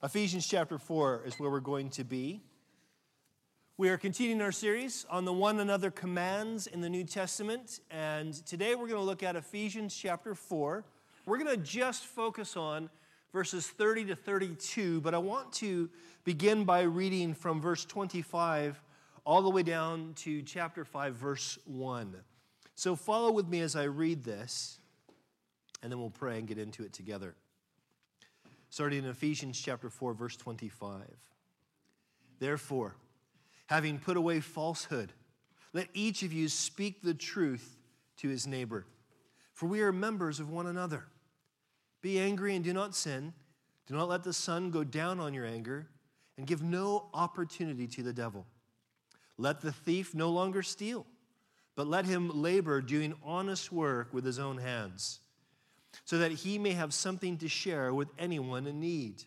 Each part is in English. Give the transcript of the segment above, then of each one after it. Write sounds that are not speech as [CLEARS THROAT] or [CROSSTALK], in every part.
Ephesians chapter 4 is where we're going to be. We are continuing our series on the one another commands in the New Testament, and today we're going to look at Ephesians chapter 4. We're going to just focus on verses 30 to 32, but I want to begin by reading from verse 25 all the way down to chapter 5, verse 1. So follow with me as I read this, and then we'll pray and get into it together starting in Ephesians chapter 4, verse 25. Therefore, having put away falsehood, let each of you speak the truth to his neighbor, for we are members of one another. Be angry and do not sin. Do not let the sun go down on your anger, and give no opportunity to the devil. Let the thief no longer steal, but let him labor doing honest work with his own hands so that he may have something to share with anyone in need.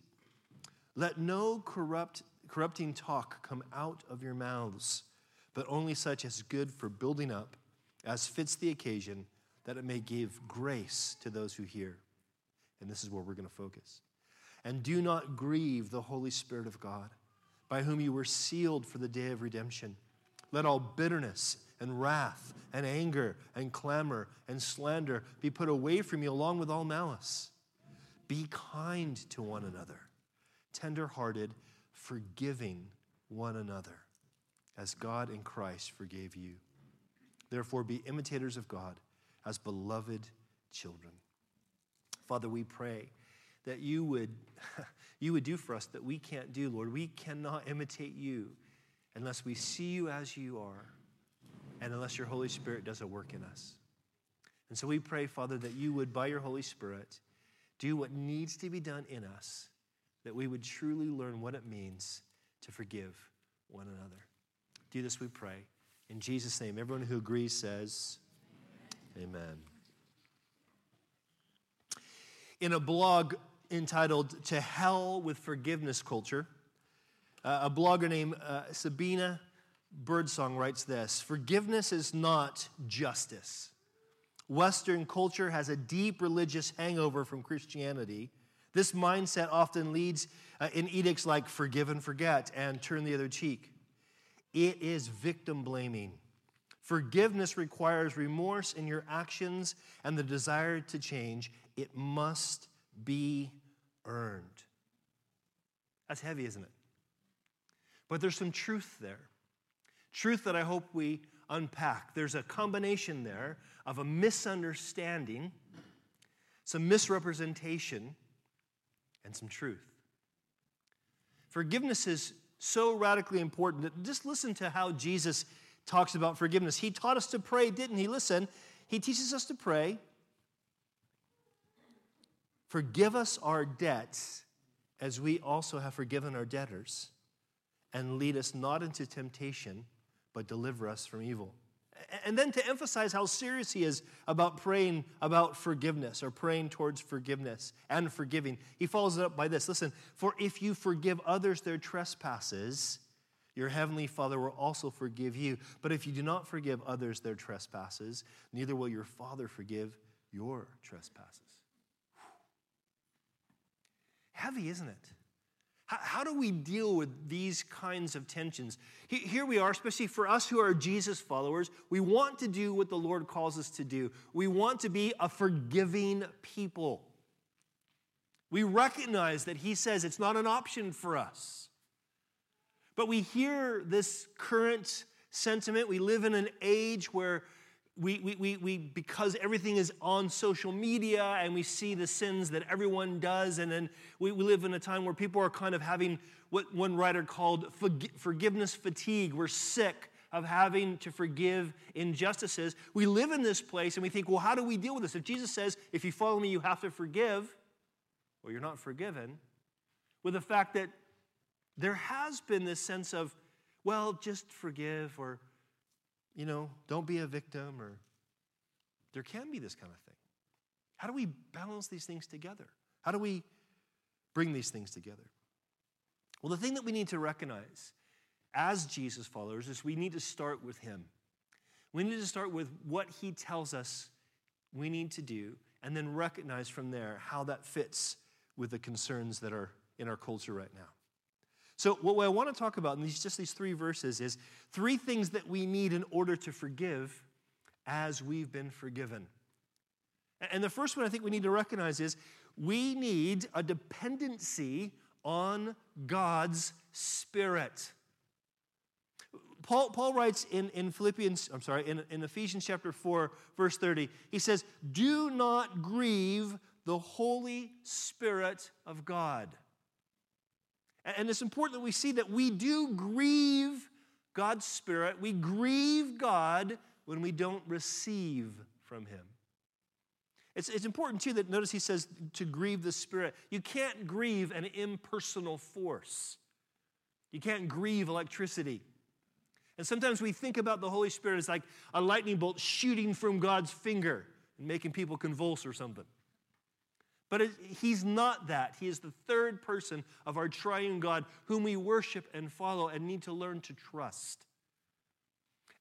Let no corrupt, corrupting talk come out of your mouths, but only such as is good for building up, as fits the occasion, that it may give grace to those who hear. And this is where we're going to focus. And do not grieve the Holy Spirit of God, by whom you were sealed for the day of redemption. Let all bitterness and wrath and anger and clamor and slander be put away from you along with all malice. Be kind to one another, tenderhearted, forgiving one another, as God in Christ forgave you. Therefore, be imitators of God as beloved children. Father, we pray that you would, [LAUGHS] you would do for us that we can't do, Lord. We cannot imitate you unless we see you as you are and unless your Holy Spirit does a work in us. And so we pray, Father, that you would, by your Holy Spirit, do what needs to be done in us, that we would truly learn what it means to forgive one another. Do this, we pray. In Jesus' name, everyone who agrees says, Amen. Amen. In a blog entitled To Hell with Forgiveness Culture, uh, a blogger named uh, Sabina Birdsong writes this Forgiveness is not justice. Western culture has a deep religious hangover from Christianity. This mindset often leads uh, in edicts like forgive and forget and turn the other cheek. It is victim blaming. Forgiveness requires remorse in your actions and the desire to change. It must be earned. That's heavy, isn't it? But there's some truth there. Truth that I hope we unpack. There's a combination there of a misunderstanding, some misrepresentation, and some truth. Forgiveness is so radically important that just listen to how Jesus talks about forgiveness. He taught us to pray, didn't he? Listen, he teaches us to pray. Forgive us our debts as we also have forgiven our debtors, and lead us not into temptation but deliver us from evil. And then to emphasize how serious he is about praying about forgiveness or praying towards forgiveness and forgiving, he follows it up by this Listen, for if you forgive others their trespasses, your heavenly Father will also forgive you. But if you do not forgive others their trespasses, neither will your Father forgive your trespasses. Heavy, isn't it? How, how do we deal with these kinds of tensions? Here we are, especially for us who are Jesus followers, we want to do what the Lord calls us to do. We want to be a forgiving people. We recognize that He says it's not an option for us. But we hear this current sentiment. We live in an age where we, we, we, we, because everything is on social media and we see the sins that everyone does, and then we, we live in a time where people are kind of having what one writer called forgiveness fatigue. We're sick of having to forgive injustices. We live in this place and we think, well, how do we deal with this? If Jesus says, if you follow me, you have to forgive, well, you're not forgiven, with the fact that there has been this sense of, well, just forgive or you know, don't be a victim, or there can be this kind of thing. How do we balance these things together? How do we bring these things together? Well, the thing that we need to recognize as Jesus followers is we need to start with Him. We need to start with what He tells us we need to do, and then recognize from there how that fits with the concerns that are in our culture right now. So, what I want to talk about in these, just these three verses is three things that we need in order to forgive as we've been forgiven. And the first one I think we need to recognize is we need a dependency on God's Spirit. Paul, Paul writes in, in Philippians, I'm sorry, in, in Ephesians chapter 4, verse 30, he says, Do not grieve the Holy Spirit of God. And it's important that we see that we do grieve God's Spirit. We grieve God when we don't receive from Him. It's, it's important, too, that notice he says to grieve the Spirit. You can't grieve an impersonal force, you can't grieve electricity. And sometimes we think about the Holy Spirit as like a lightning bolt shooting from God's finger and making people convulse or something. But he's not that. He is the third person of our triune God whom we worship and follow and need to learn to trust.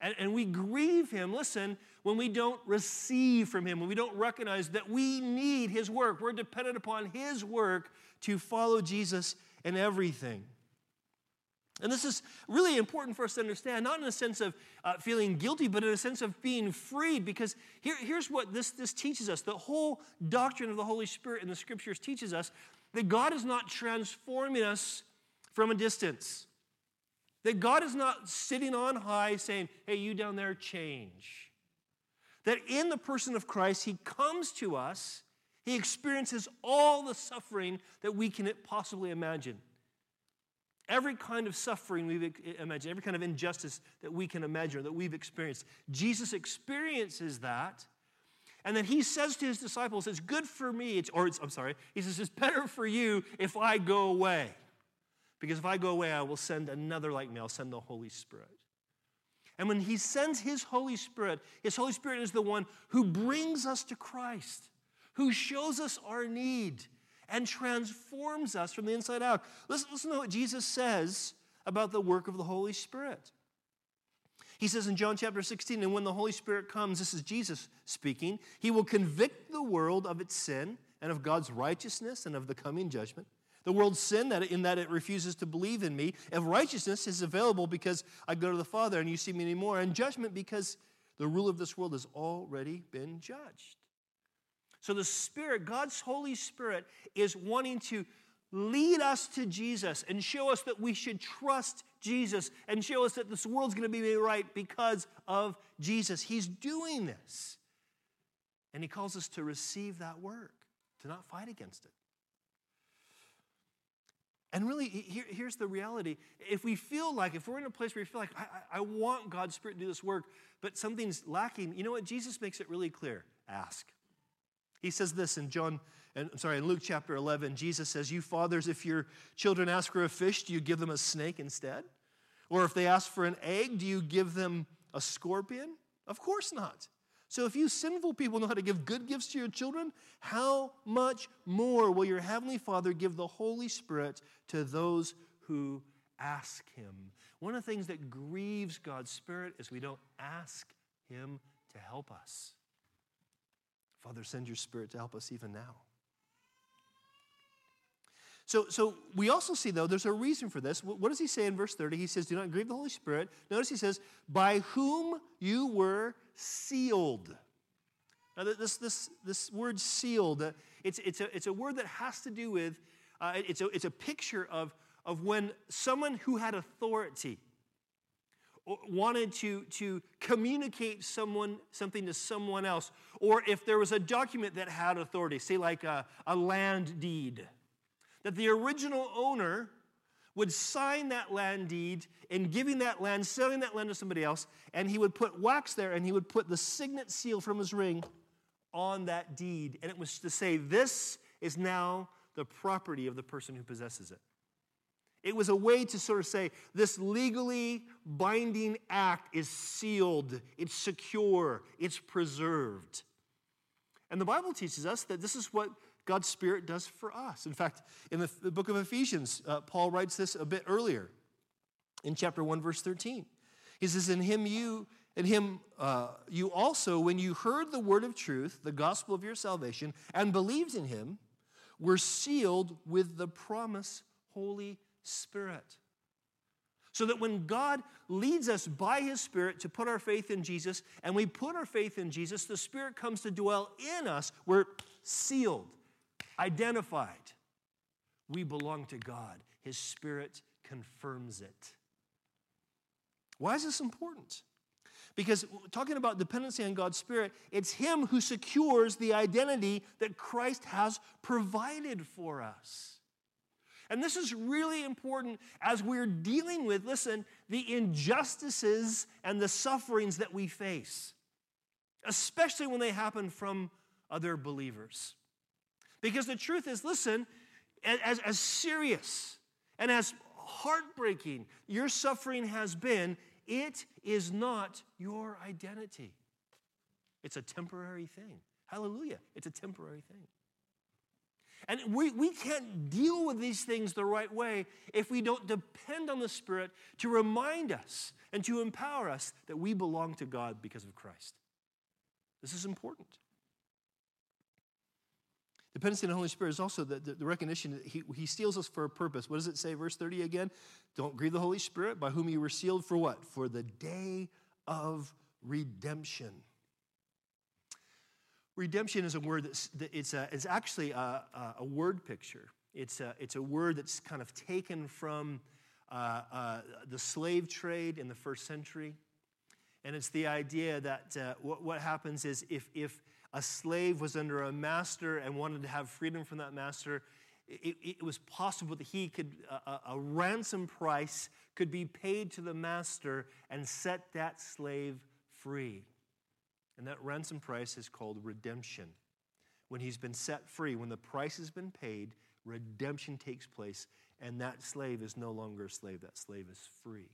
And, and we grieve him, listen, when we don't receive from him, when we don't recognize that we need his work. We're dependent upon his work to follow Jesus in everything. And this is really important for us to understand, not in a sense of uh, feeling guilty, but in a sense of being freed, because here, here's what this, this teaches us. The whole doctrine of the Holy Spirit in the scriptures teaches us that God is not transforming us from a distance. That God is not sitting on high saying, hey, you down there, change. That in the person of Christ, He comes to us, He experiences all the suffering that we can possibly imagine. Every kind of suffering we've imagined, every kind of injustice that we can imagine, that we've experienced. Jesus experiences that. And then he says to his disciples, It's good for me, it's, or it's, I'm sorry, he says, It's better for you if I go away. Because if I go away, I will send another like me. I'll send the Holy Spirit. And when he sends his Holy Spirit, his Holy Spirit is the one who brings us to Christ, who shows us our need and transforms us from the inside out. Listen, listen to what Jesus says about the work of the Holy Spirit. He says in John chapter 16, and when the Holy Spirit comes, this is Jesus speaking, he will convict the world of its sin and of God's righteousness and of the coming judgment. The world's sin that in that it refuses to believe in me. If righteousness is available because I go to the Father and you see me anymore, and judgment because the rule of this world has already been judged. So the Spirit, God's Holy Spirit, is wanting to lead us to Jesus and show us that we should trust Jesus and show us that this world's going to be made right because of Jesus. He's doing this. And He calls us to receive that work, to not fight against it. And really, here, here's the reality. If we feel like, if we're in a place where we feel like, I, I want God's Spirit to do this work, but something's lacking, you know what? Jesus makes it really clear ask. He says this in John, and I'm sorry, in Luke chapter 11, Jesus says, You fathers, if your children ask for a fish, do you give them a snake instead? Or if they ask for an egg, do you give them a scorpion? Of course not. So if you sinful people know how to give good gifts to your children, how much more will your heavenly Father give the Holy Spirit to those who ask him? One of the things that grieves God's Spirit is we don't ask him to help us. Father, send your Spirit to help us even now. So, so we also see, though, there's a reason for this. What does he say in verse 30? He says, Do not grieve the Holy Spirit. Notice he says, By whom you were sealed. Now, this, this, this word sealed, uh, it's, it's, a, it's a word that has to do with, uh, it's, a, it's a picture of, of when someone who had authority wanted to, to communicate someone, something to someone else, or if there was a document that had authority, say like a, a land deed, that the original owner would sign that land deed in giving that land, selling that land to somebody else, and he would put wax there and he would put the signet seal from his ring on that deed. And it was to say, This is now the property of the person who possesses it. It was a way to sort of say, this legally binding act is sealed, it's secure, it's preserved. And the Bible teaches us that this is what God's Spirit does for us. In fact, in the, the book of Ephesians, uh, Paul writes this a bit earlier in chapter 1, verse 13. He says, In him you, in him uh, you also, when you heard the word of truth, the gospel of your salvation, and believed in him, were sealed with the promise Holy. So that when God leads us by His Spirit to put our faith in Jesus, and we put our faith in Jesus, the Spirit comes to dwell in us. We're sealed, identified. We belong to God. His Spirit confirms it. Why is this important? Because talking about dependency on God's Spirit, it's Him who secures the identity that Christ has provided for us. And this is really important as we're dealing with, listen, the injustices and the sufferings that we face, especially when they happen from other believers. Because the truth is, listen, as, as serious and as heartbreaking your suffering has been, it is not your identity. It's a temporary thing. Hallelujah. It's a temporary thing. And we, we can't deal with these things the right way if we don't depend on the Spirit to remind us and to empower us that we belong to God because of Christ. This is important. Dependency on the Holy Spirit is also the, the, the, recognition that he, he seals us for a purpose. What does it say, verse 30 again? Don't grieve the Holy Spirit, by whom you were sealed for what? For the day of redemption. Redemption is a word that's that it's, a, it's actually a, a, word picture. It's a, it's a word that's kind of taken from uh, uh, the slave trade in the first century. And it's the idea that uh, what, what happens is if, if a slave was under a master and wanted to have freedom from that master, it, it was possible that he could, a, a ransom price could be paid to the master and set that slave free. And that ransom price is called redemption. When he's been set free, when the price has been paid, redemption takes place, and that slave is no longer a slave. That slave is free.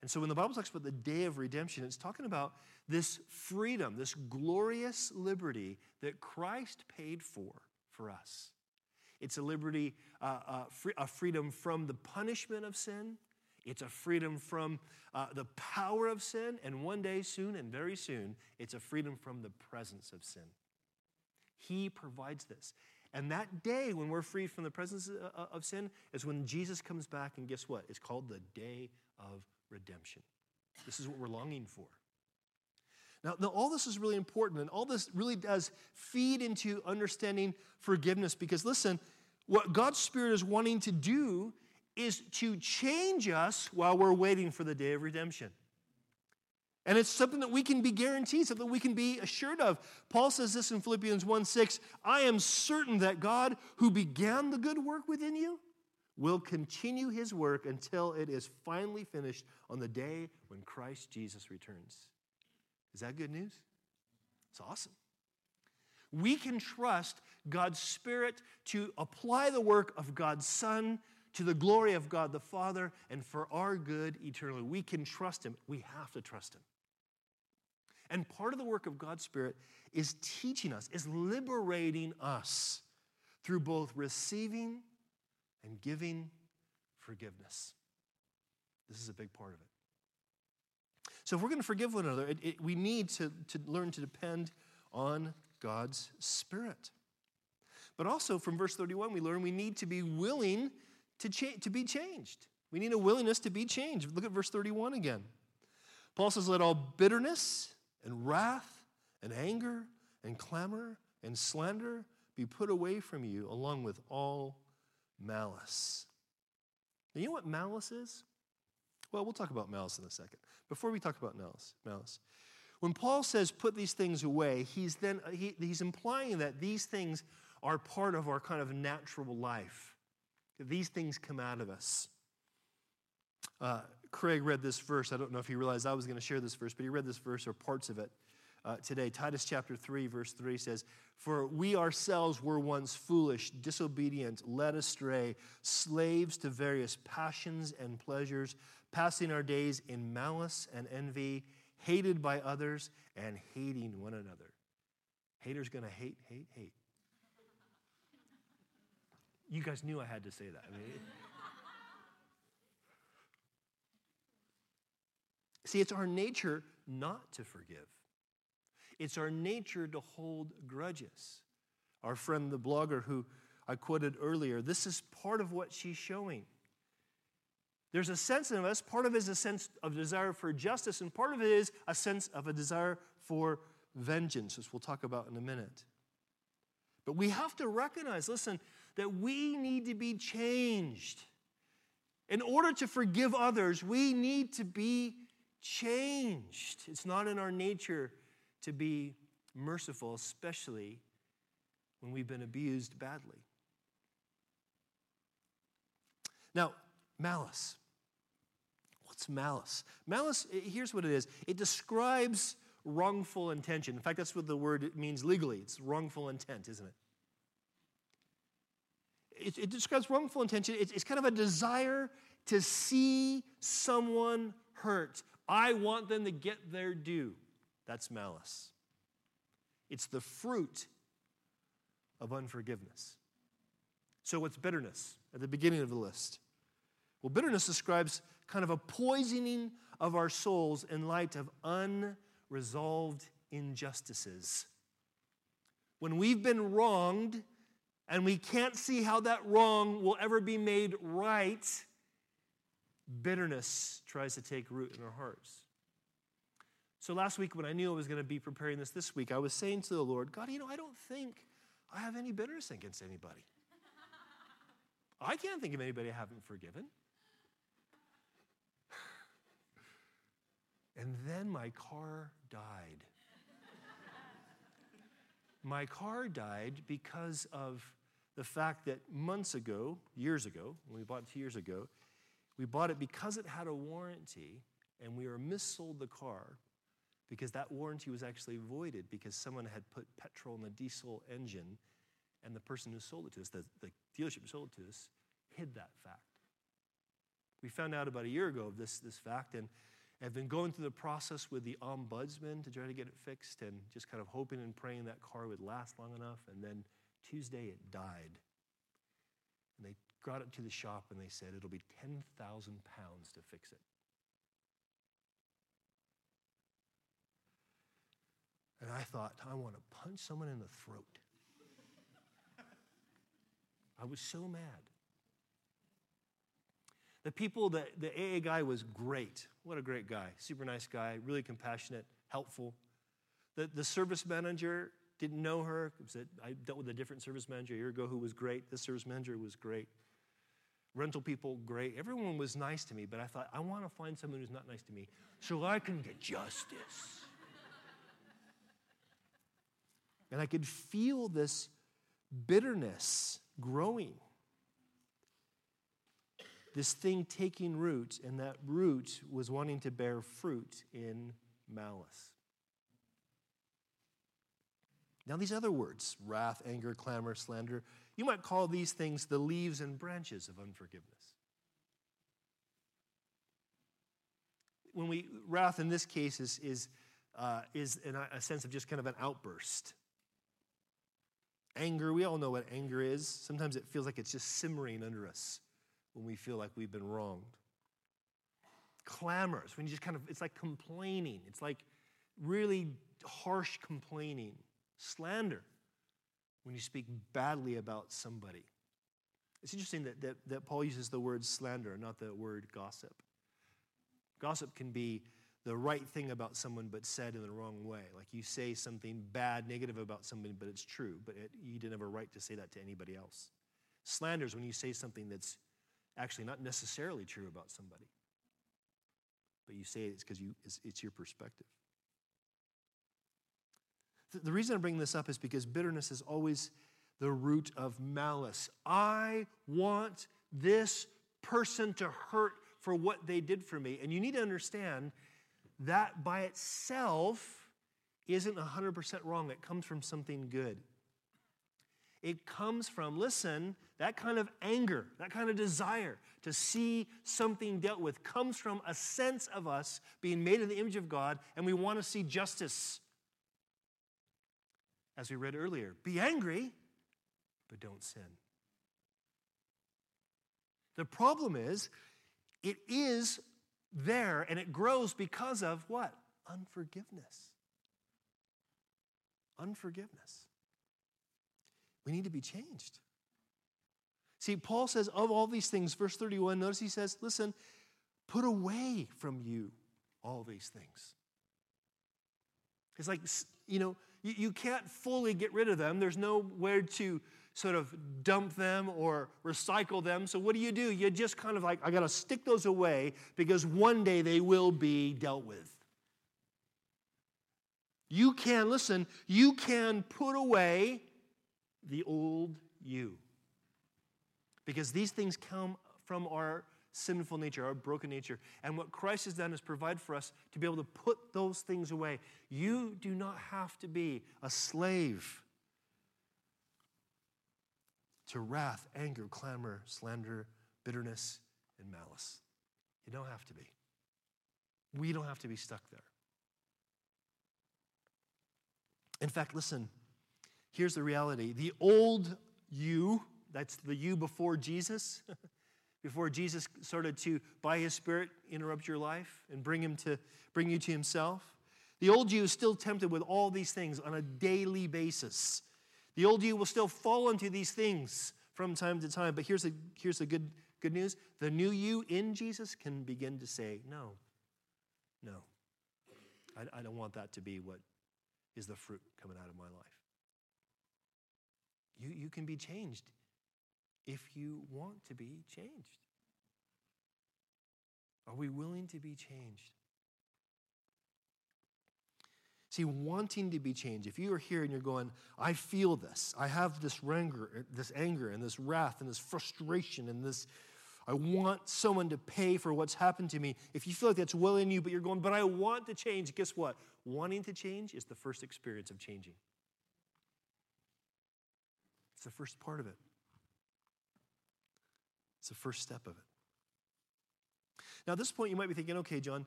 And so when the Bible talks about the day of redemption, it's talking about this freedom, this glorious liberty that Christ paid for for us. It's a liberty, uh, uh, free, a freedom from the punishment of sin. It's a freedom from uh, the power of sin. And one day, soon and very soon, it's a freedom from the presence of sin. He provides this. And that day when we're freed from the presence uh, uh, of sin is when Jesus comes back, and guess what? It's called the day of redemption. This is what we're longing for. Now, now, all this is really important, and all this really does feed into understanding forgiveness because, listen, what God's Spirit is wanting to do is to change us while we're waiting for the day of redemption. And it's something that we can be guaranteed, something we can be assured of. Paul says this in Philippians 1 6 I am certain that God, who began the good work within you, will continue his work until it is finally finished on the day when Christ Jesus returns. Is that good news? It's awesome. We can trust God's Spirit to apply the work of God's Son to the glory of God the Father and for our good eternally. We can trust Him. We have to trust Him. And part of the work of God's Spirit is teaching us, is liberating us through both receiving and giving forgiveness. This is a big part of it. So, if we're going to forgive one another, it, it, we need to, to learn to depend on God's Spirit. But also, from verse 31, we learn we need to be willing to, cha- to be changed. We need a willingness to be changed. Look at verse 31 again. Paul says, Let all bitterness and wrath and anger and clamor and slander be put away from you, along with all malice. Now, you know what malice is? Well, we'll talk about malice in a second. Before we talk about malice, malice. When Paul says put these things away, he's then he, he's implying that these things are part of our kind of natural life. These things come out of us. Uh, Craig read this verse. I don't know if he realized I was going to share this verse, but he read this verse or parts of it uh, today. Titus chapter 3, verse 3 says, For we ourselves were once foolish, disobedient, led astray, slaves to various passions and pleasures, passing our days in malice and envy, hated by others, and hating one another. Haters gonna hate, hate, hate. You guys knew I had to say that. I mean, See, it's our nature not to forgive. It's our nature to hold grudges. Our friend, the blogger who I quoted earlier, this is part of what she's showing. There's a sense in us, part of it is a sense of desire for justice, and part of it is a sense of a desire for vengeance, as we'll talk about in a minute. But we have to recognize, listen, that we need to be changed. In order to forgive others, we need to be changed. It's not in our nature to be merciful, especially when we've been abused badly. Now, malice. What's malice? Malice, here's what it is it describes wrongful intention. In fact, that's what the word means legally. It's wrongful intent, isn't it? It, it describes wrongful intention. It's, it's kind of a desire to see someone hurt. I want them to get their due. That's malice. It's the fruit of unforgiveness. So, what's bitterness at the beginning of the list? Well, bitterness describes kind of a poisoning of our souls in light of unresolved injustices. When we've been wronged and we can't see how that wrong will ever be made right, bitterness tries to take root in our hearts. So last week, when I knew I was going to be preparing this this week, I was saying to the Lord, God, you know, I don't think I have any bitterness against anybody. I can't think of anybody I haven't forgiven. [SIGHS] And then my car died. My car died because of the fact that months ago, years ago, when we bought it two years ago, we bought it because it had a warranty and we were missold the car because that warranty was actually voided because someone had put petrol in the diesel engine and the person who sold it to us, the, the dealership who sold it to us, hid that fact. We found out about a year ago of this, this fact and have been going through the process with the ombudsman to try to get it fixed and just kind of hoping and praying that car would last long enough. And then Tuesday it died. And they brought it to the shop and they said it'll be 10,000 pounds to fix it. And I thought, I want to punch someone in the throat. [LAUGHS] I was so mad. The people, the, the AA guy was great. What a great guy. Super nice guy, really compassionate, helpful. The, the service manager didn't know her. I dealt with a different service manager a year ago who was great. This service manager was great. Rental people, great. Everyone was nice to me, but I thought, I want to find someone who's not nice to me so I can get justice. and I could feel this bitterness growing this thing taking root, and that root was wanting to bear fruit in malice. Now, these other words wrath, anger, clamor, slander you might call these things the leaves and branches of unforgiveness. When we, wrath in this case is, is, uh, is in a sense of just kind of an outburst. Anger, we all know what anger is. Sometimes it feels like it's just simmering under us when we feel like we've been wronged. Clamors, when you just kind of, it's like complaining. It's like really harsh complaining. Slander, when you speak badly about somebody. It's interesting that, that, that Paul uses the word slander, not the word gossip. Gossip can be the right thing about someone but said in the wrong way. Like you say something bad, negative about somebody, but it's true, but it, you didn't have a right to say that to anybody else. Slander is when you say something that's actually not necessarily true about somebody, but you say it's because you, it's, it's your perspective. The reason I bring this up is because bitterness is always the root of malice. I want this person to hurt for what they did for me. And you need to understand that by itself isn't 100% wrong, it comes from something good. It comes from, listen, that kind of anger, that kind of desire to see something dealt with comes from a sense of us being made in the image of God and we want to see justice. As we read earlier, be angry, but don't sin. The problem is, it is there and it grows because of what? Unforgiveness. Unforgiveness. We need to be changed. See, Paul says, of all these things, verse 31, notice he says, listen, put away from you all these things. It's like, you know, you, you can't fully get rid of them. There's nowhere to sort of dump them or recycle them. So what do you do? You just kind of like, I got to stick those away because one day they will be dealt with. You can, listen, you can put away the old you. Because these things come from our sinful nature, our broken nature. And what Christ has done is provide for us to be able to put those things away. You do not have to be a slave to wrath, anger, clamor, slander, bitterness, and malice. You don't have to be. We don't have to be stuck there. In fact, listen, here's the reality the old you, that's the you before Jesus, [LAUGHS] before Jesus started to, by his Spirit, interrupt your life and bring, him to, bring you to himself. The old you is still tempted with all these things on a daily basis. The old you will still fall into these things from time to time. But here's the, here's the good, good news the new you in Jesus can begin to say, No, no, I, I don't want that to be what is the fruit coming out of my life. You, you can be changed if you want to be changed. Are we willing to be changed? See, wanting to be changed. If you are here and you're going, I feel this, I have this anger, this anger and this wrath and this frustration and this, I want someone to pay for what's happened to me. If you feel like that's well in you, but you're going, but I want to change, guess what? Wanting to change is the first experience of changing. The first part of it. It's the first step of it. Now, at this point, you might be thinking, okay, John,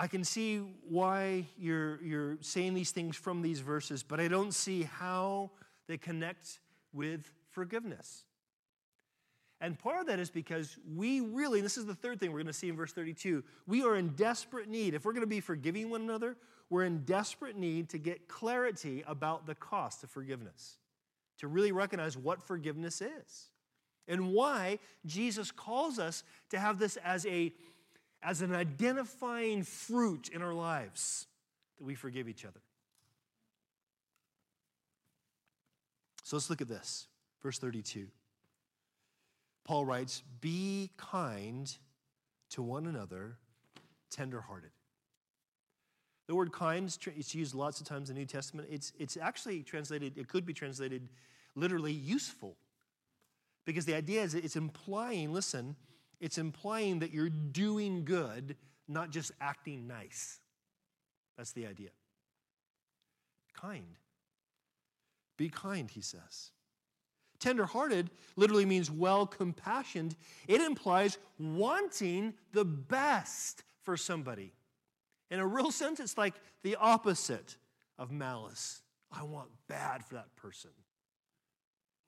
I can see why you're, you're saying these things from these verses, but I don't see how they connect with forgiveness. And part of that is because we really, this is the third thing we're going to see in verse 32, we are in desperate need. If we're going to be forgiving one another, we're in desperate need to get clarity about the cost of forgiveness, to really recognize what forgiveness is, and why Jesus calls us to have this as a as an identifying fruit in our lives that we forgive each other. So let's look at this. Verse 32. Paul writes, Be kind to one another, tenderhearted. The word kind, is used lots of times in the New Testament. It's, it's actually translated, it could be translated literally useful. Because the idea is it's implying, listen, it's implying that you're doing good, not just acting nice. That's the idea. Kind. Be kind, he says. Tenderhearted literally means well compassioned. It implies wanting the best for somebody. In a real sense, it's like the opposite of malice. I want bad for that person.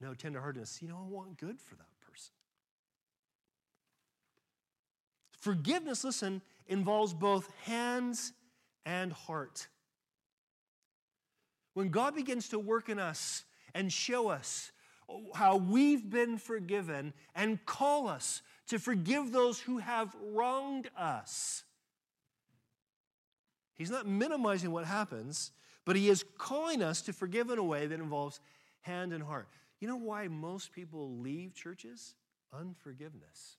No, tenderheartedness, you know, I want good for that person. Forgiveness, listen, involves both hands and heart. When God begins to work in us and show us how we've been forgiven and call us to forgive those who have wronged us, He's not minimizing what happens, but He is calling us to forgive in a way that involves hand and heart. You know why most people leave churches? Unforgiveness.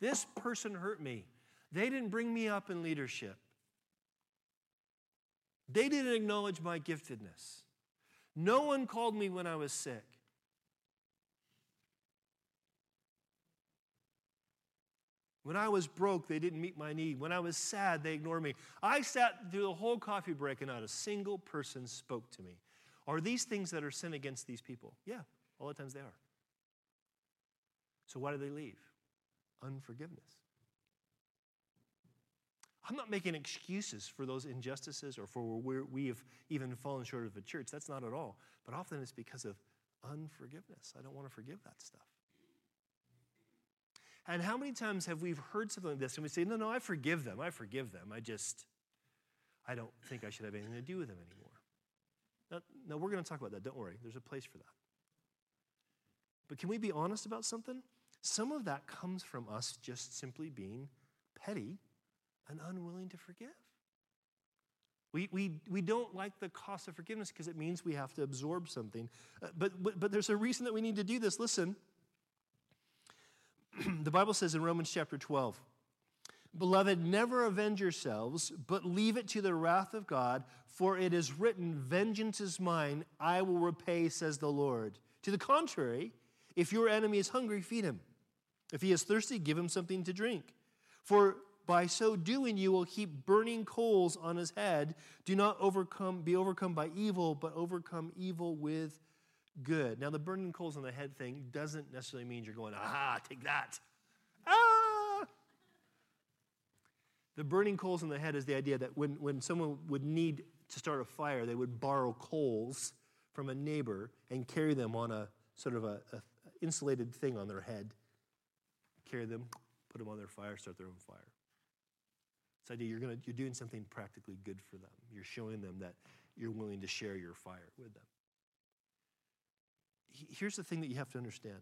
This person hurt me. They didn't bring me up in leadership. They didn't acknowledge my giftedness. No one called me when I was sick. When I was broke, they didn't meet my need. When I was sad, they ignored me. I sat through the whole coffee break and not a single person spoke to me. Are these things that are sin against these people? Yeah, all the times they are. So why do they leave? unforgiveness. I'm not making excuses for those injustices or for where we have even fallen short of the church. That's not at all. But often it's because of unforgiveness. I don't want to forgive that stuff. And how many times have we heard something like this and we say, no, no, I forgive them. I forgive them. I just, I don't think I should have anything to do with them anymore. No, no we're going to talk about that. Don't worry. There's a place for that. But can we be honest about something? Some of that comes from us just simply being petty and unwilling to forgive. We, we, we don't like the cost of forgiveness because it means we have to absorb something. Uh, but, but, but there's a reason that we need to do this. Listen, [CLEARS THROAT] the Bible says in Romans chapter 12, Beloved, never avenge yourselves, but leave it to the wrath of God, for it is written, Vengeance is mine, I will repay, says the Lord. To the contrary, if your enemy is hungry, feed him. If he is thirsty, give him something to drink. For by so doing, you will heap burning coals on his head. Do not overcome, be overcome by evil, but overcome evil with good. Now, the burning coals on the head thing doesn't necessarily mean you're going, aha, take that. Ah! The burning coals on the head is the idea that when, when someone would need to start a fire, they would borrow coals from a neighbor and carry them on a sort of a, a insulated thing on their head. Carry them, put them on their fire, start their own fire. This idea you're, gonna, you're doing something practically good for them. You're showing them that you're willing to share your fire with them. Here's the thing that you have to understand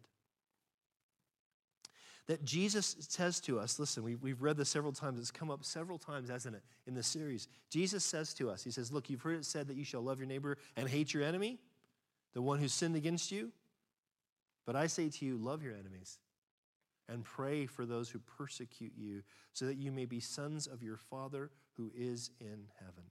that Jesus says to us, listen, we, we've read this several times, it's come up several times, hasn't it, in this series. Jesus says to us, He says, Look, you've heard it said that you shall love your neighbor and hate your enemy, the one who sinned against you. But I say to you, love your enemies and pray for those who persecute you, so that you may be sons of your Father who is in heaven.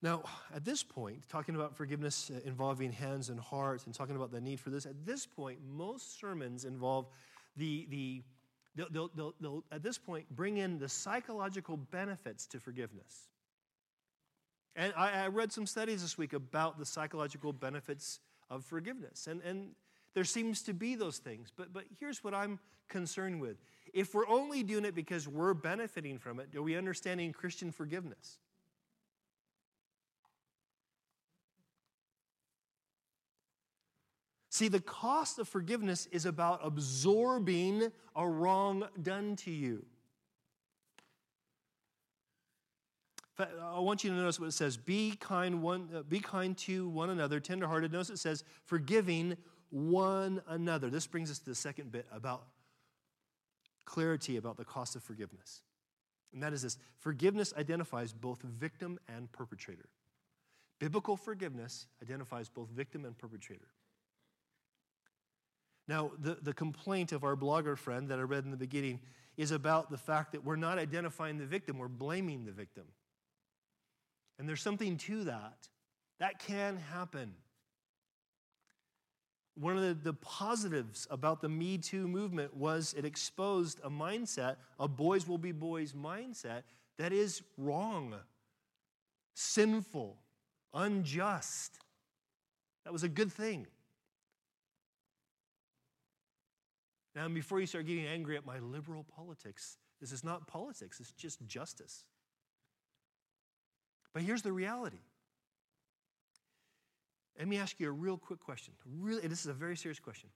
Now, at this point, talking about forgiveness uh, involving hands and hearts and talking about the need for this, at this point, most sermons involve the, the they'll, they'll, they'll, at this point, bring in the psychological benefits to forgiveness. And I, I read some studies this week about the psychological benefits of forgiveness. And, and there seems to be those things. But, but here's what I'm concerned with. If we're only doing it because we're benefiting from it, are we understanding Christian forgiveness? See, the cost of forgiveness is about absorbing a wrong done to you. I want you to notice what it says be kind, one, uh, be kind to one another, tenderhearted. Notice it says forgiving one another. This brings us to the second bit about clarity about the cost of forgiveness. And that is this forgiveness identifies both victim and perpetrator. Biblical forgiveness identifies both victim and perpetrator. Now, the, the complaint of our blogger friend that I read in the beginning is about the fact that we're not identifying the victim, we're blaming the victim. And there's something to that. That can happen. One of the, the positives about the Me Too movement was it exposed a mindset, a boys will be boys mindset, that is wrong, sinful, unjust. That was a good thing. Now, before you start getting angry at my liberal politics, this is not politics, it's just justice. But here's the reality. Let me ask you a real quick question. Really, this is a very serious question.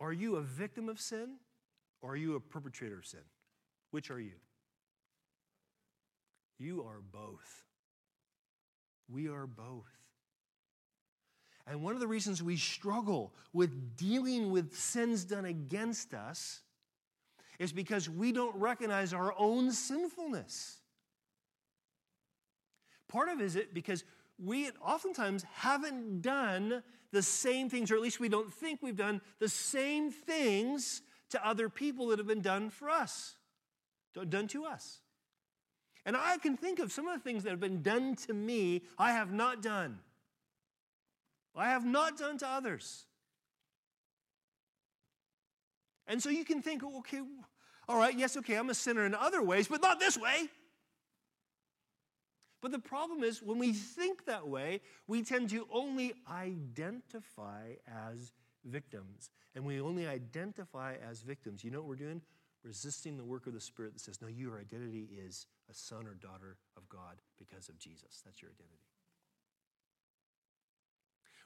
Are you a victim of sin or are you a perpetrator of sin? Which are you? You are both. We are both. And one of the reasons we struggle with dealing with sins done against us is because we don't recognize our own sinfulness. Part of it is it because we oftentimes haven't done the same things, or at least we don't think we've done the same things to other people that have been done for us, done to us. And I can think of some of the things that have been done to me I have not done. I have not done to others. And so you can think, okay, all right, yes, okay, I'm a sinner in other ways, but not this way. But the problem is, when we think that way, we tend to only identify as victims. And we only identify as victims. You know what we're doing? Resisting the work of the Spirit that says, no, your identity is a son or daughter of God because of Jesus. That's your identity.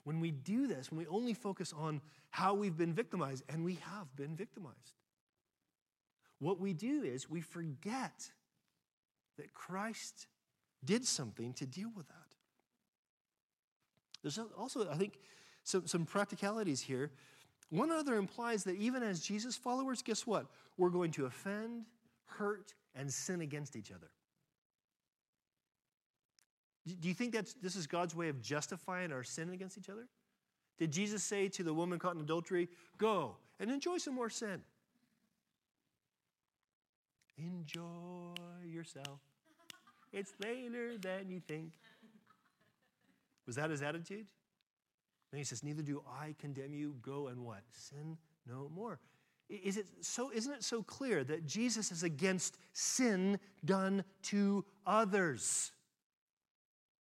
When we do this, when we only focus on how we've been victimized, and we have been victimized, what we do is we forget that Christ did something to deal with that. There's also, I think, some, some practicalities here. One other implies that even as Jesus followers, guess what? We're going to offend, hurt, and sin against each other. Do you think that this is God's way of justifying our sin against each other? Did Jesus say to the woman caught in adultery, Go and enjoy some more sin? Enjoy yourself. It's later than you think. Was that his attitude? And he says, Neither do I condemn you. Go and what? Sin no more. Is it so, isn't it so clear that Jesus is against sin done to others?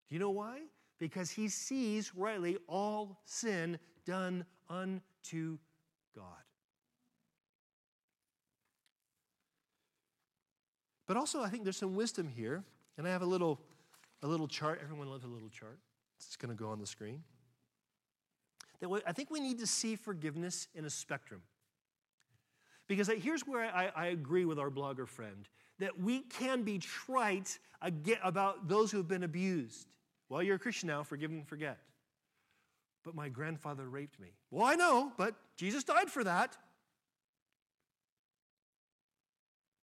Do you know why? Because he sees rightly all sin done unto God. But also, I think there's some wisdom here, and I have a little, a little chart. Everyone loves a little chart. It's going to go on the screen. That I think we need to see forgiveness in a spectrum. Because here's where I, I agree with our blogger friend that we can be trite about those who have been abused. Well, you're a Christian now, forgive and forget. But my grandfather raped me. Well, I know, but Jesus died for that.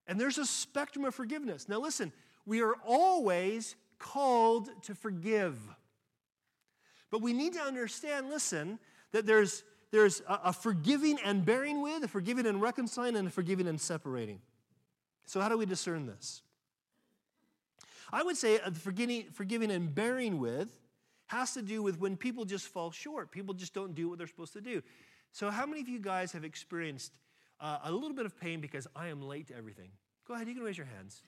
And there's a spectrum of forgiveness. Now, listen, we are always called to forgive. But we need to understand, listen, that there's, there's a, a forgiving and bearing with, a forgiving and reconciling, and a forgiving and separating. So, how do we discern this? I would say uh, forgiving, forgiving and bearing with has to do with when people just fall short. People just don't do what they're supposed to do. So, how many of you guys have experienced uh, a little bit of pain because I am late to everything? Go ahead, you can raise your hands.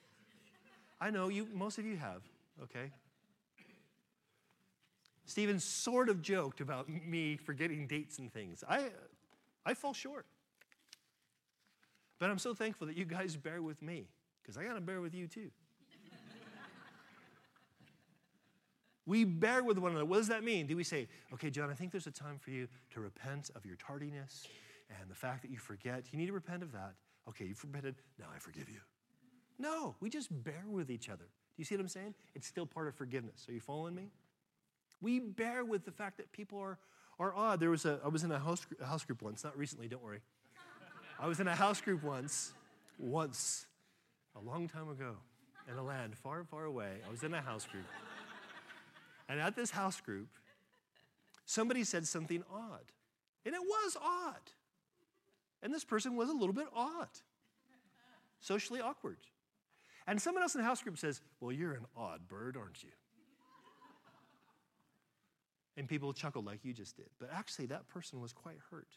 I know you, most of you have, okay? Stephen sort of joked about me forgetting dates and things. I, I fall short. But I'm so thankful that you guys bear with me because I got to bear with you too. We bear with one another. What does that mean? Do we say, okay, John, I think there's a time for you to repent of your tardiness and the fact that you forget? You need to repent of that. Okay, you've repented. Now I forgive you. No, we just bear with each other. Do you see what I'm saying? It's still part of forgiveness. Are you following me? We bear with the fact that people are, are odd. There was a, I was in a house, a house group once, not recently, don't worry. [LAUGHS] I was in a house group once, once, a long time ago, in a land far, far away. I was in a house group. And at this house group, somebody said something odd. And it was odd. And this person was a little bit odd, socially awkward. And someone else in the house group says, Well, you're an odd bird, aren't you? And people chuckled like you just did. But actually, that person was quite hurt.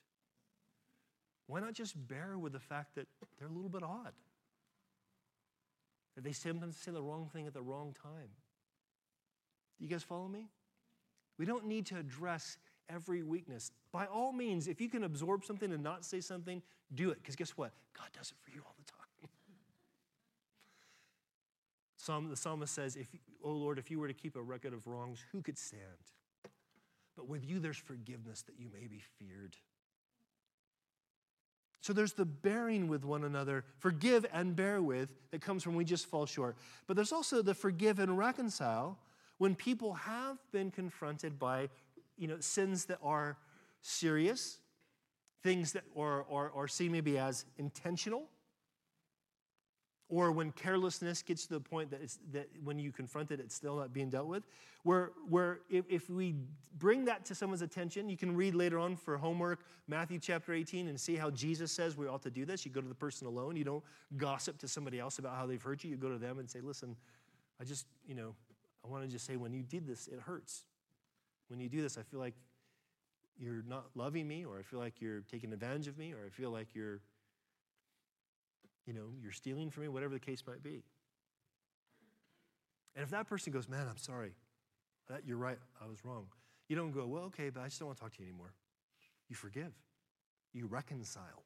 Why not just bear with the fact that they're a little bit odd? That they sometimes say the wrong thing at the wrong time. Do you guys follow me? We don't need to address every weakness. By all means, if you can absorb something and not say something, do it. Because guess what? God does it for you all the time. [LAUGHS] Psalm, the psalmist says, if, Oh Lord, if you were to keep a record of wrongs, who could stand? But with you, there's forgiveness that you may be feared. So there's the bearing with one another, forgive and bear with, that comes from we just fall short. But there's also the forgive and reconcile when people have been confronted by you know, sins that are serious, things that are, are, are seen maybe as intentional, or when carelessness gets to the point that, that when you confront it, it's still not being dealt with. Where, where if, if we bring that to someone's attention, you can read later on for homework Matthew chapter 18 and see how Jesus says we ought to do this. You go to the person alone. You don't gossip to somebody else about how they've hurt you. You go to them and say, listen, I just, you know, I want to just say, when you did this, it hurts. When you do this, I feel like you're not loving me, or I feel like you're taking advantage of me, or I feel like you're, you know, you're stealing from me, whatever the case might be. And if that person goes, man, I'm sorry, that, you're right, I was wrong. You don't go, well, okay, but I just don't want to talk to you anymore. You forgive, you reconcile.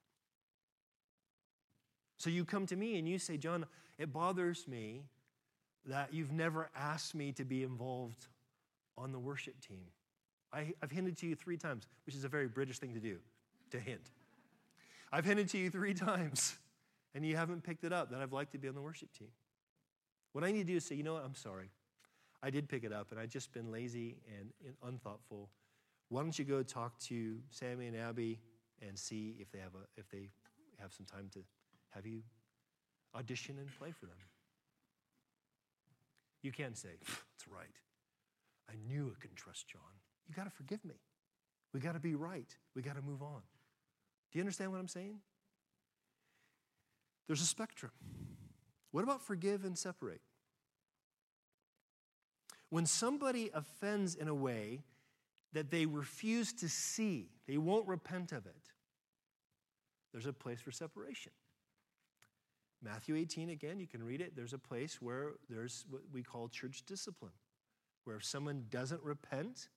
So you come to me and you say, John, it bothers me that you've never asked me to be involved on the worship team. I, have hinted to you three times, which is a very British thing to do, to hint. I've hinted to you three [LAUGHS] times, and you haven't picked it up that I'd like to be on the worship team. What I need to do is say, you know what, I'm sorry. I did pick it up, and I've just been lazy and, and unthoughtful why don't you go talk to Sammy and Abby and see if they have, a, if they have some time to have you audition and play for them? You can say, That's right. I knew I couldn't trust John. You got to forgive me. We got to be right. We got to move on. Do you understand what I'm saying? There's a spectrum. What about forgive and separate? When somebody offends in a way that they refuse to see, they won't repent of it, there's a place for separation. Matthew 18, again, you can read it. There's a place where there's what we call church discipline, where if someone doesn't repent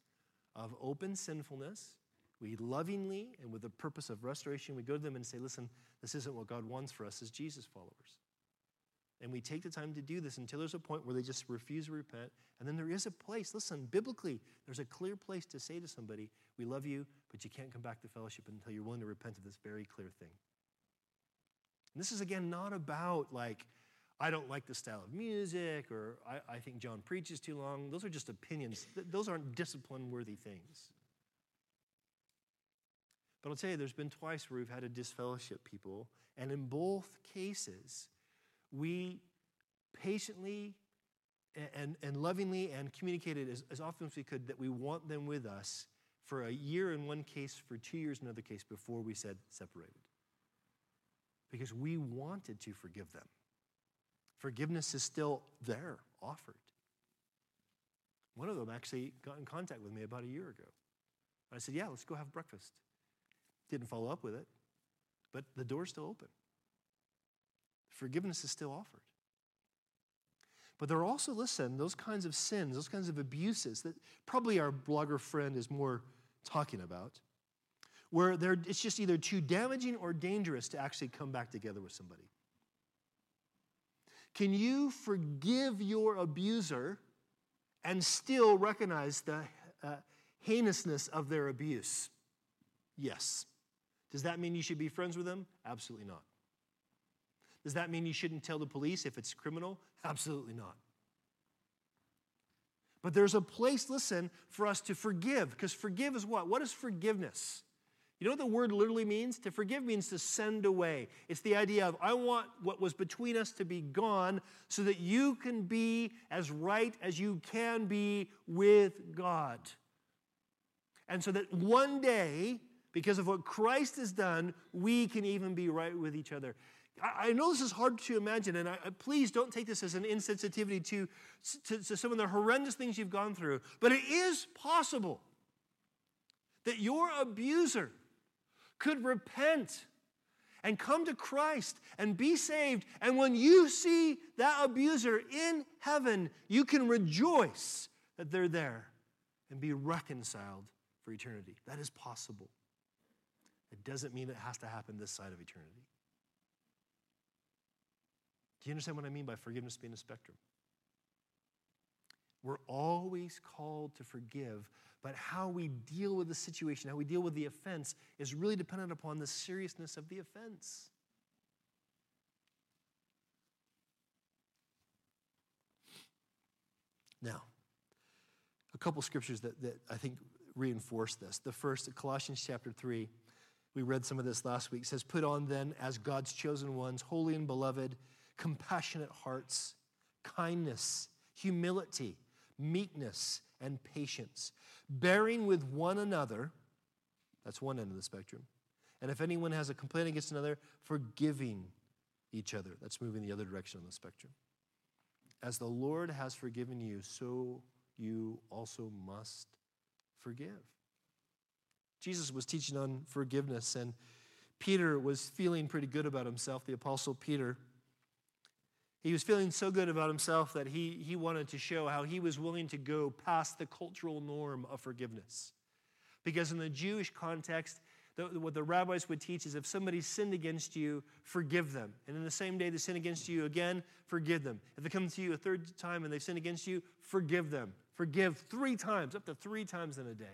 of open sinfulness, we lovingly and with the purpose of restoration, we go to them and say, listen, this isn't what God wants for us as Jesus followers. And we take the time to do this until there's a point where they just refuse to repent. And then there is a place, listen, biblically, there's a clear place to say to somebody, We love you, but you can't come back to fellowship until you're willing to repent of this very clear thing. And this is, again, not about like, I don't like the style of music or I, I think John preaches too long. Those are just opinions, those aren't discipline worthy things. But I'll tell you, there's been twice where we've had to disfellowship people, and in both cases, we patiently and, and lovingly and communicated as, as often as we could that we want them with us for a year in one case, for two years in another case, before we said separated. Because we wanted to forgive them. Forgiveness is still there, offered. One of them actually got in contact with me about a year ago. I said, Yeah, let's go have breakfast. Didn't follow up with it, but the door's still open. Forgiveness is still offered. But there are also, listen, those kinds of sins, those kinds of abuses that probably our blogger friend is more talking about, where it's just either too damaging or dangerous to actually come back together with somebody. Can you forgive your abuser and still recognize the uh, heinousness of their abuse? Yes. Does that mean you should be friends with them? Absolutely not. Does that mean you shouldn't tell the police if it's criminal? Absolutely not. But there's a place, listen, for us to forgive, because forgive is what? What is forgiveness? You know what the word literally means? To forgive means to send away. It's the idea of, I want what was between us to be gone so that you can be as right as you can be with God. And so that one day, because of what Christ has done, we can even be right with each other. I know this is hard to imagine, and I, please don't take this as an insensitivity to, to, to some of the horrendous things you've gone through, but it is possible that your abuser could repent and come to Christ and be saved. And when you see that abuser in heaven, you can rejoice that they're there and be reconciled for eternity. That is possible. It doesn't mean it has to happen this side of eternity. Do you understand what I mean by forgiveness being a spectrum? We're always called to forgive, but how we deal with the situation, how we deal with the offense, is really dependent upon the seriousness of the offense. Now, a couple scriptures that, that I think reinforce this. The first, Colossians chapter 3, we read some of this last week, says, Put on then as God's chosen ones, holy and beloved compassionate hearts, kindness, humility, meekness, and patience, bearing with one another. That's one end of the spectrum. And if anyone has a complaint against another, forgiving each other. That's moving the other direction on the spectrum. As the Lord has forgiven you, so you also must forgive. Jesus was teaching on forgiveness, and Peter was feeling pretty good about himself. The Apostle Peter he was feeling so good about himself that he, he wanted to show how he was willing to go past the cultural norm of forgiveness. Because in the Jewish context, the, what the rabbis would teach is if somebody sinned against you, forgive them. And in the same day they sin against you again, forgive them. If they come to you a third time and they sin against you, forgive them. Forgive three times, up to three times in a day.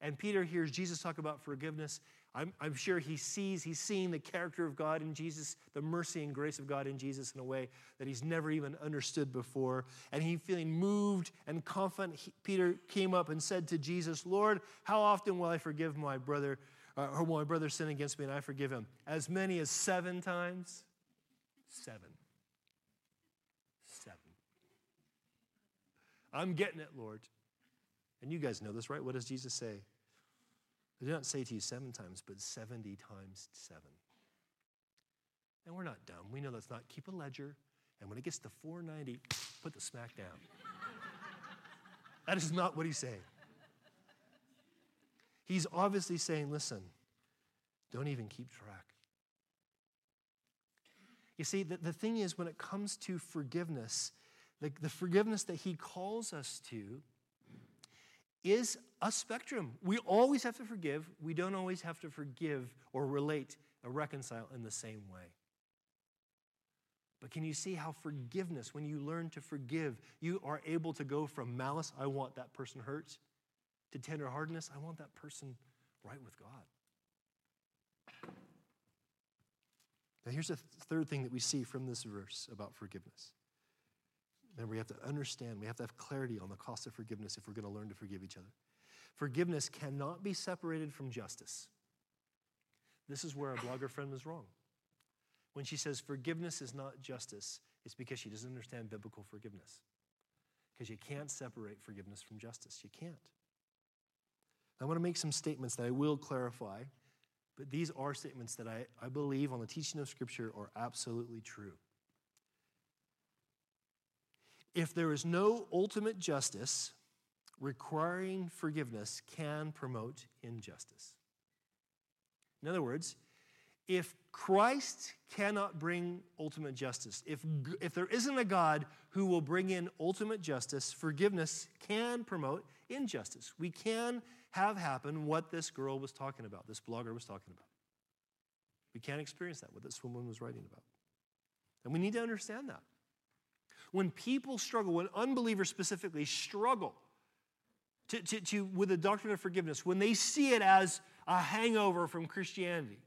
And Peter hears Jesus talk about forgiveness. I'm, I'm sure he sees, he's seeing the character of God in Jesus, the mercy and grace of God in Jesus in a way that he's never even understood before. And he feeling moved and confident, he, Peter came up and said to Jesus, Lord, how often will I forgive my brother, uh, or will my brother sin against me and I forgive him? As many as seven times? Seven. Seven. I'm getting it, Lord. And you guys know this, right? What does Jesus say? I did not say to you seven times, but 70 times seven. And we're not dumb. We know that's not. Keep a ledger. And when it gets to 490, put the smack down. that is not what he's saying. He's obviously saying, listen, don't even keep track. You see, the, the thing is, when it comes to forgiveness, the, the forgiveness that he calls us to is a spectrum. We always have to forgive. We don't always have to forgive or relate or reconcile in the same way. But can you see how forgiveness, when you learn to forgive, you are able to go from malice, I want that person hurt, to tenderheartedness, I want that person right with God. Now, here's a third thing that we see from this verse about forgiveness. Remember, we have to understand, we have to have clarity on the cost of forgiveness if we're going to learn to forgive each other. Forgiveness cannot be separated from justice. This is where our blogger friend was wrong. When she says forgiveness is not justice, it's because she doesn't understand biblical forgiveness. Because you can't separate forgiveness from justice. You can't. I want to make some statements that I will clarify, but these are statements that I, I believe on the teaching of Scripture are absolutely true. If there is no ultimate justice, requiring forgiveness can promote injustice. In other words, if Christ cannot bring ultimate justice, if, if there isn't a God who will bring in ultimate justice, forgiveness can promote injustice. We can have happen what this girl was talking about, this blogger was talking about. We can't experience that, what this woman was writing about. And we need to understand that. When people struggle, when unbelievers specifically struggle to, to, to, with the doctrine of forgiveness, when they see it as a hangover from Christianity,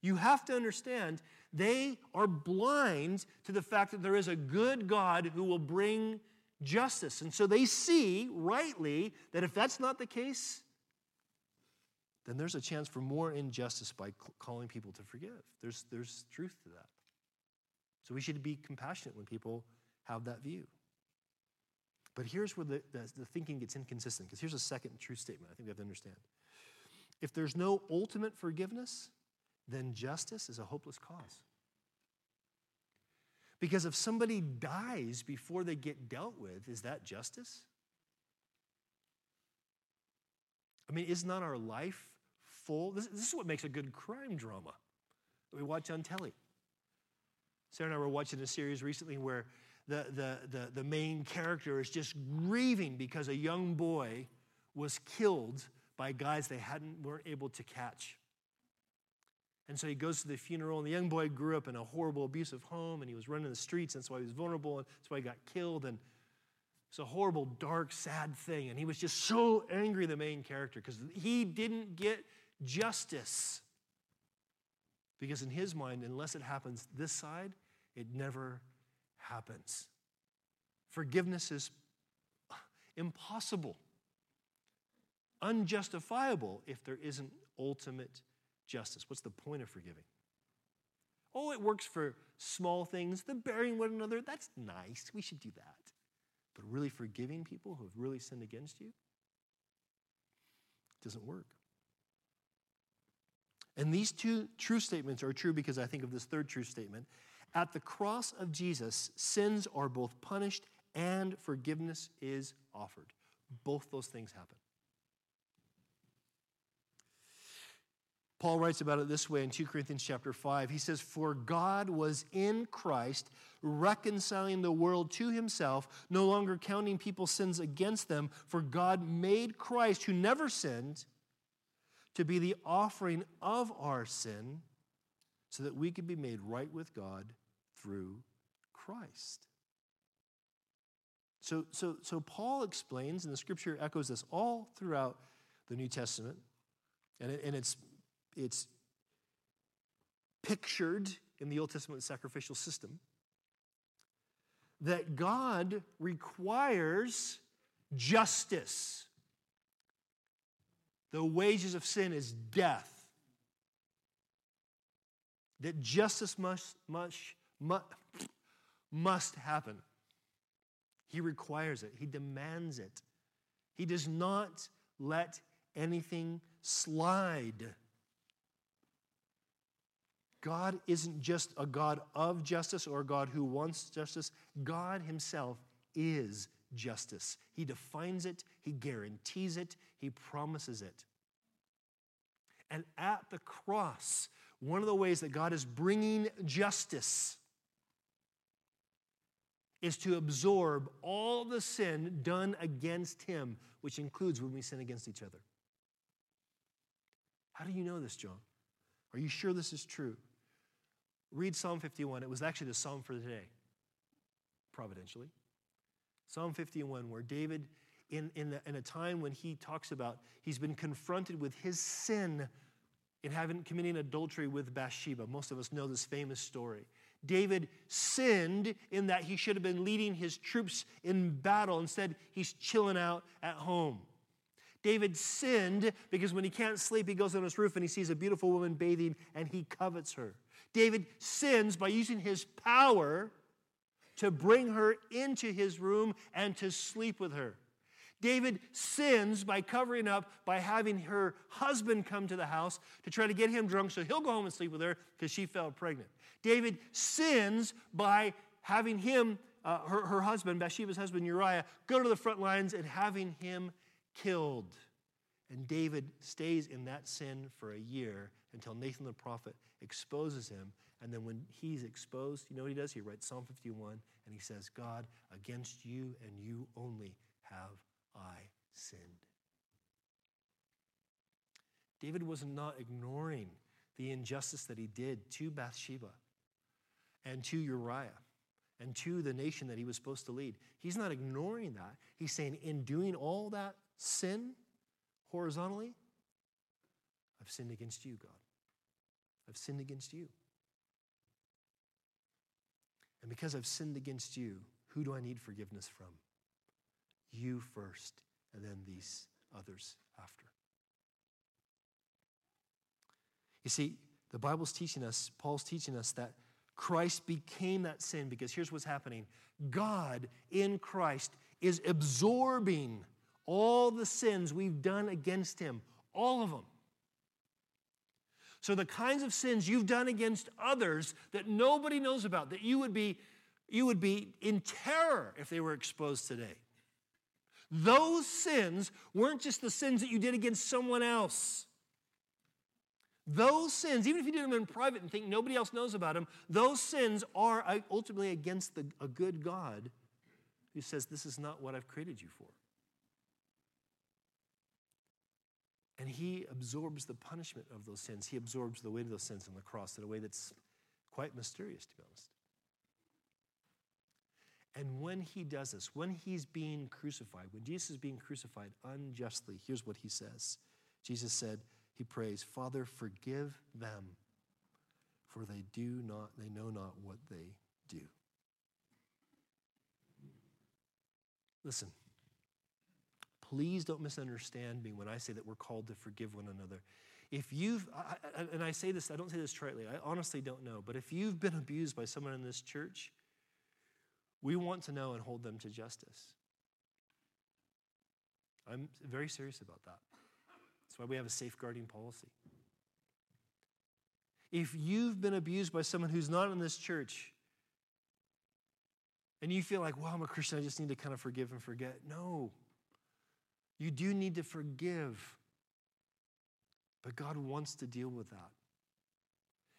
you have to understand they are blind to the fact that there is a good God who will bring justice. And so they see rightly that if that's not the case, then there's a chance for more injustice by calling people to forgive. There's, there's truth to that. So we should be compassionate when people have that view. But here's where the, the, the thinking gets inconsistent, because here's a second truth statement I think we have to understand. If there's no ultimate forgiveness, then justice is a hopeless cause. Because if somebody dies before they get dealt with, is that justice? I mean, is not our life full? This, this, is what makes a good crime drama that we watch on telly. Sarah and I were watching a series recently where the, the, the, the main character is just grieving because a young boy was killed by guys they hadn't weren't able to catch. And so he goes to the funeral, and the young boy grew up in a horrible, abusive home, and he was running the streets, and that's why he was vulnerable, and that's why he got killed. And it's a horrible, dark, sad thing. And he was just so angry, the main character, because he didn't get justice. Because in his mind, unless it happens this side, it never happens. Forgiveness is impossible, unjustifiable if there isn't ultimate justice. What's the point of forgiving? Oh, it works for small things, the bearing one another, that's nice. We should do that. But really forgiving people who have really sinned against you doesn't work. And these two true statements are true because I think of this third true statement at the cross of Jesus, sins are both punished and forgiveness is offered. Both those things happen. Paul writes about it this way in 2 Corinthians chapter 5. He says, For God was in Christ, reconciling the world to himself, no longer counting people's sins against them. For God made Christ, who never sinned, to be the offering of our sin so that we could be made right with God through Christ. So, so, so Paul explains, and the scripture echoes this all throughout the New Testament, and, it, and it's, it's pictured in the Old Testament sacrificial system, that God requires justice. The wages of sin is death. That justice must, must, must, must happen. He requires it, He demands it. He does not let anything slide. God isn't just a God of justice or a God who wants justice. God Himself is justice. He defines it, He guarantees it, He promises it. And at the cross, one of the ways that God is bringing justice is to absorb all the sin done against Him, which includes when we sin against each other. How do you know this, John? Are you sure this is true? Read Psalm 51. It was actually the psalm for today, providentially. Psalm 51, where David, in, in, the, in a time when he talks about he's been confronted with his sin in having committing adultery with Bathsheba. Most of us know this famous story. David sinned in that he should have been leading his troops in battle. Instead, he's chilling out at home. David sinned because when he can't sleep, he goes on his roof and he sees a beautiful woman bathing and he covets her. David sins by using his power to bring her into his room and to sleep with her. David sins by covering up by having her husband come to the house to try to get him drunk so he'll go home and sleep with her because she fell pregnant. David sins by having him, uh, her, her husband, Bathsheba's husband Uriah, go to the front lines and having him killed. And David stays in that sin for a year until Nathan the prophet exposes him. And then when he's exposed, you know what he does? He writes Psalm 51 and he says, God, against you and you only have I sinned. David was not ignoring the injustice that he did to Bathsheba and to Uriah and to the nation that he was supposed to lead. He's not ignoring that. He's saying, in doing all that sin horizontally, I've sinned against you, God. I've sinned against you. And because I've sinned against you, who do I need forgiveness from? You first, and then these others after. You see, the Bible's teaching us, Paul's teaching us that Christ became that sin because here's what's happening God in Christ is absorbing all the sins we've done against him, all of them. So, the kinds of sins you've done against others that nobody knows about, that you would be, you would be in terror if they were exposed today. Those sins weren't just the sins that you did against someone else. Those sins, even if you did them in private and think nobody else knows about them, those sins are ultimately against the, a good God who says, This is not what I've created you for. And he absorbs the punishment of those sins. He absorbs the weight of those sins on the cross in a way that's quite mysterious, to be honest. And when he does this, when he's being crucified, when Jesus is being crucified unjustly, here's what he says Jesus said, He prays, Father, forgive them, for they do not, they know not what they do. Listen, please don't misunderstand me when I say that we're called to forgive one another. If you've, I, and I say this, I don't say this tritely, I honestly don't know, but if you've been abused by someone in this church, we want to know and hold them to justice. I'm very serious about that. That's why we have a safeguarding policy. If you've been abused by someone who's not in this church, and you feel like, well, I'm a Christian, I just need to kind of forgive and forget. No. You do need to forgive. But God wants to deal with that.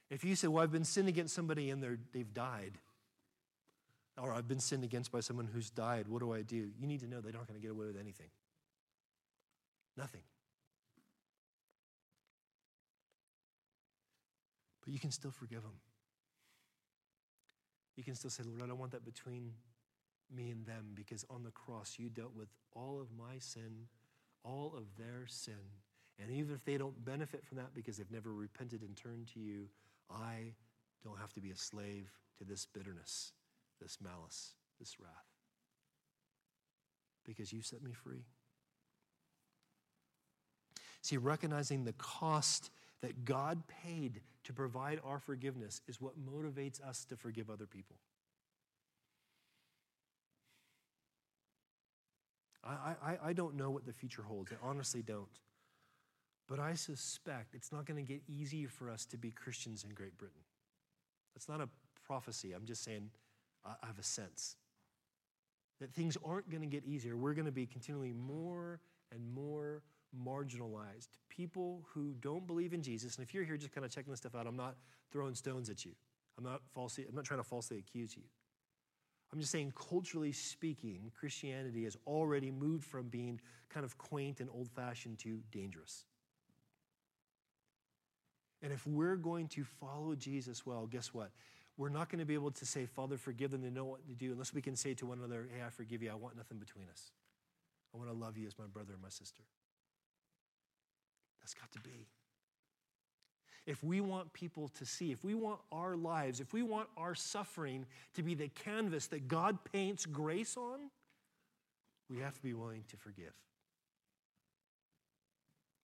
If you say, well, I've been sinning against somebody and they've died, or I've been sinned against by someone who's died. What do I do? You need to know they're not going to get away with anything. Nothing. But you can still forgive them. You can still say, Lord, I don't want that between me and them because on the cross you dealt with all of my sin, all of their sin. And even if they don't benefit from that because they've never repented and turned to you, I don't have to be a slave to this bitterness, this malice, this wrath. Because you set me free. See, recognizing the cost that God paid to provide our forgiveness is what motivates us to forgive other people. I, I, I don't know what the future holds. I honestly don't. But I suspect it's not going to get easier for us to be Christians in Great Britain. That's not a prophecy. I'm just saying I have a sense that things aren't going to get easier. We're going to be continually more and more marginalized. People who don't believe in Jesus. And if you're here just kind of checking this stuff out, I'm not throwing stones at you. I'm not falsely, I'm not trying to falsely accuse you. I'm just saying, culturally speaking, Christianity has already moved from being kind of quaint and old fashioned to dangerous. And if we're going to follow Jesus well, guess what? We're not going to be able to say, Father, forgive them, they know what to do, unless we can say to one another, Hey, I forgive you. I want nothing between us. I want to love you as my brother and my sister. That's got to be. If we want people to see, if we want our lives, if we want our suffering to be the canvas that God paints grace on, we have to be willing to forgive.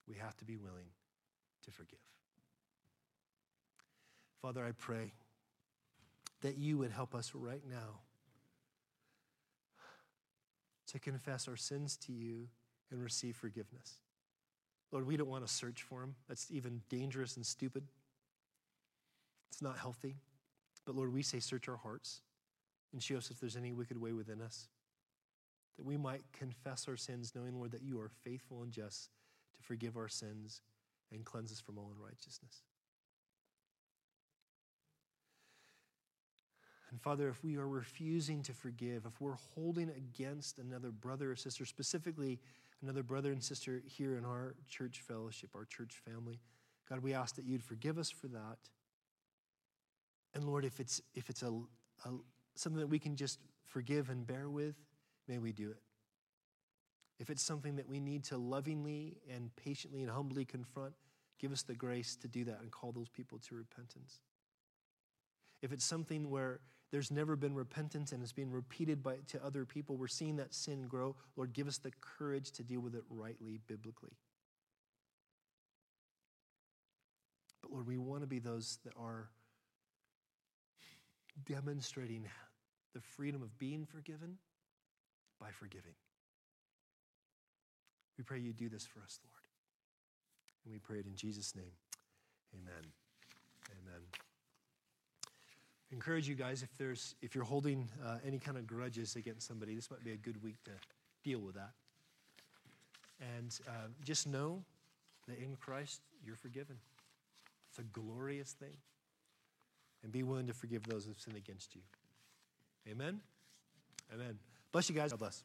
We have to be willing to forgive. Father, I pray that you would help us right now to confess our sins to you and receive forgiveness. Lord, we don't want to search for them. That's even dangerous and stupid. It's not healthy. But Lord, we say, search our hearts and show us if there's any wicked way within us. That we might confess our sins, knowing, Lord, that you are faithful and just to forgive our sins and cleanse us from all unrighteousness. And Father, if we are refusing to forgive, if we're holding against another brother or sister, specifically another brother and sister here in our church fellowship, our church family, God, we ask that you'd forgive us for that. And Lord, if it's if it's a, a something that we can just forgive and bear with, may we do it. If it's something that we need to lovingly and patiently and humbly confront, give us the grace to do that and call those people to repentance. If it's something where there's never been repentance and it's being repeated by, to other people. We're seeing that sin grow. Lord, give us the courage to deal with it rightly, biblically. But Lord, we want to be those that are demonstrating the freedom of being forgiven by forgiving. We pray you do this for us, Lord. And we pray it in Jesus' name. Amen. Amen encourage you guys if there's if you're holding uh, any kind of grudges against somebody, this might be a good week to deal with that. And uh, just know that in Christ you're forgiven. It's a glorious thing. And be willing to forgive those who've sinned against you. Amen. Amen. Bless you guys. God bless.